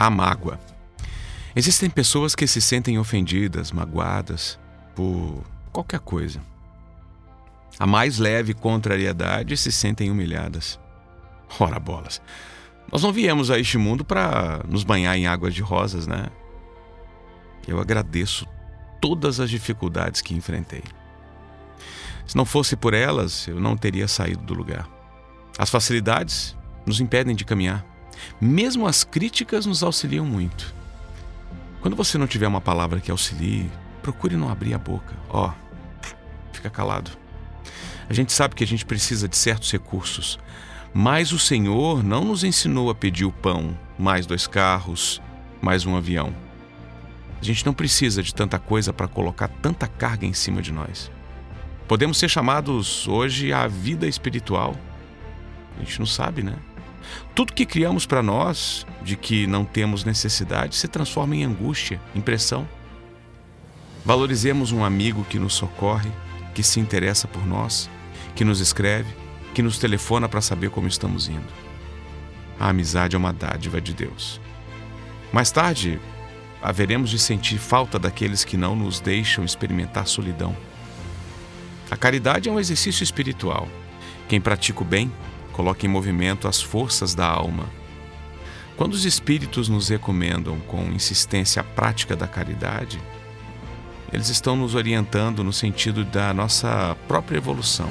a mágoa. Existem pessoas que se sentem ofendidas, magoadas por qualquer coisa. A mais leve contrariedade se sentem humilhadas. Ora bolas. Nós não viemos a este mundo para nos banhar em águas de rosas, né? Eu agradeço todas as dificuldades que enfrentei. Se não fosse por elas, eu não teria saído do lugar. As facilidades nos impedem de caminhar. Mesmo as críticas nos auxiliam muito. Quando você não tiver uma palavra que auxilie, procure não abrir a boca. Ó, oh, fica calado. A gente sabe que a gente precisa de certos recursos, mas o Senhor não nos ensinou a pedir o pão, mais dois carros, mais um avião. A gente não precisa de tanta coisa para colocar tanta carga em cima de nós. Podemos ser chamados hoje à vida espiritual. A gente não sabe, né? Tudo que criamos para nós, de que não temos necessidade, se transforma em angústia, em pressão. Valorizemos um amigo que nos socorre, que se interessa por nós, que nos escreve, que nos telefona para saber como estamos indo. A amizade é uma dádiva de Deus. Mais tarde, haveremos de sentir falta daqueles que não nos deixam experimentar solidão. A caridade é um exercício espiritual. Quem pratica o bem, coloca em movimento as forças da alma. Quando os espíritos nos recomendam com insistência a prática da caridade, eles estão nos orientando no sentido da nossa própria evolução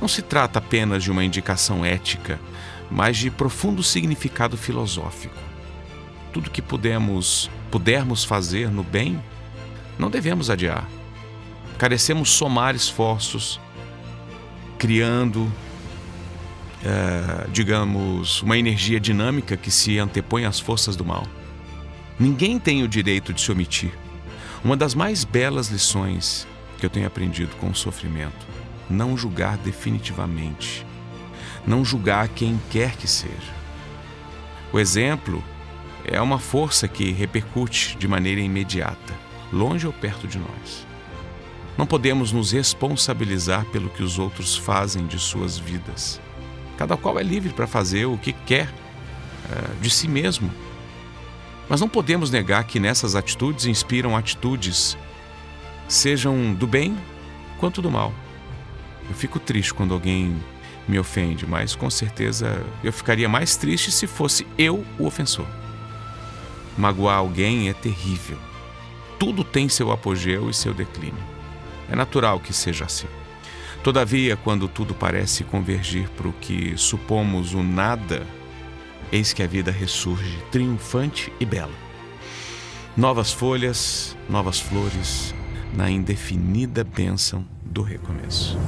não se trata apenas de uma indicação ética, mas de profundo significado filosófico. Tudo que pudemos, pudermos fazer no bem, não devemos adiar. Carecemos somar esforços, criando, é, digamos, uma energia dinâmica que se antepõe às forças do mal. Ninguém tem o direito de se omitir. Uma das mais belas lições que eu tenho aprendido com o sofrimento não julgar definitivamente, não julgar quem quer que seja. O exemplo é uma força que repercute de maneira imediata, longe ou perto de nós. Não podemos nos responsabilizar pelo que os outros fazem de suas vidas. Cada qual é livre para fazer o que quer é, de si mesmo. Mas não podemos negar que nessas atitudes inspiram atitudes, sejam do bem quanto do mal. Eu fico triste quando alguém me ofende, mas com certeza eu ficaria mais triste se fosse eu o ofensor. Magoar alguém é terrível. Tudo tem seu apogeu e seu declínio. É natural que seja assim. Todavia, quando tudo parece convergir para o que supomos o nada, eis que a vida ressurge triunfante e bela. Novas folhas, novas flores, na indefinida bênção do recomeço.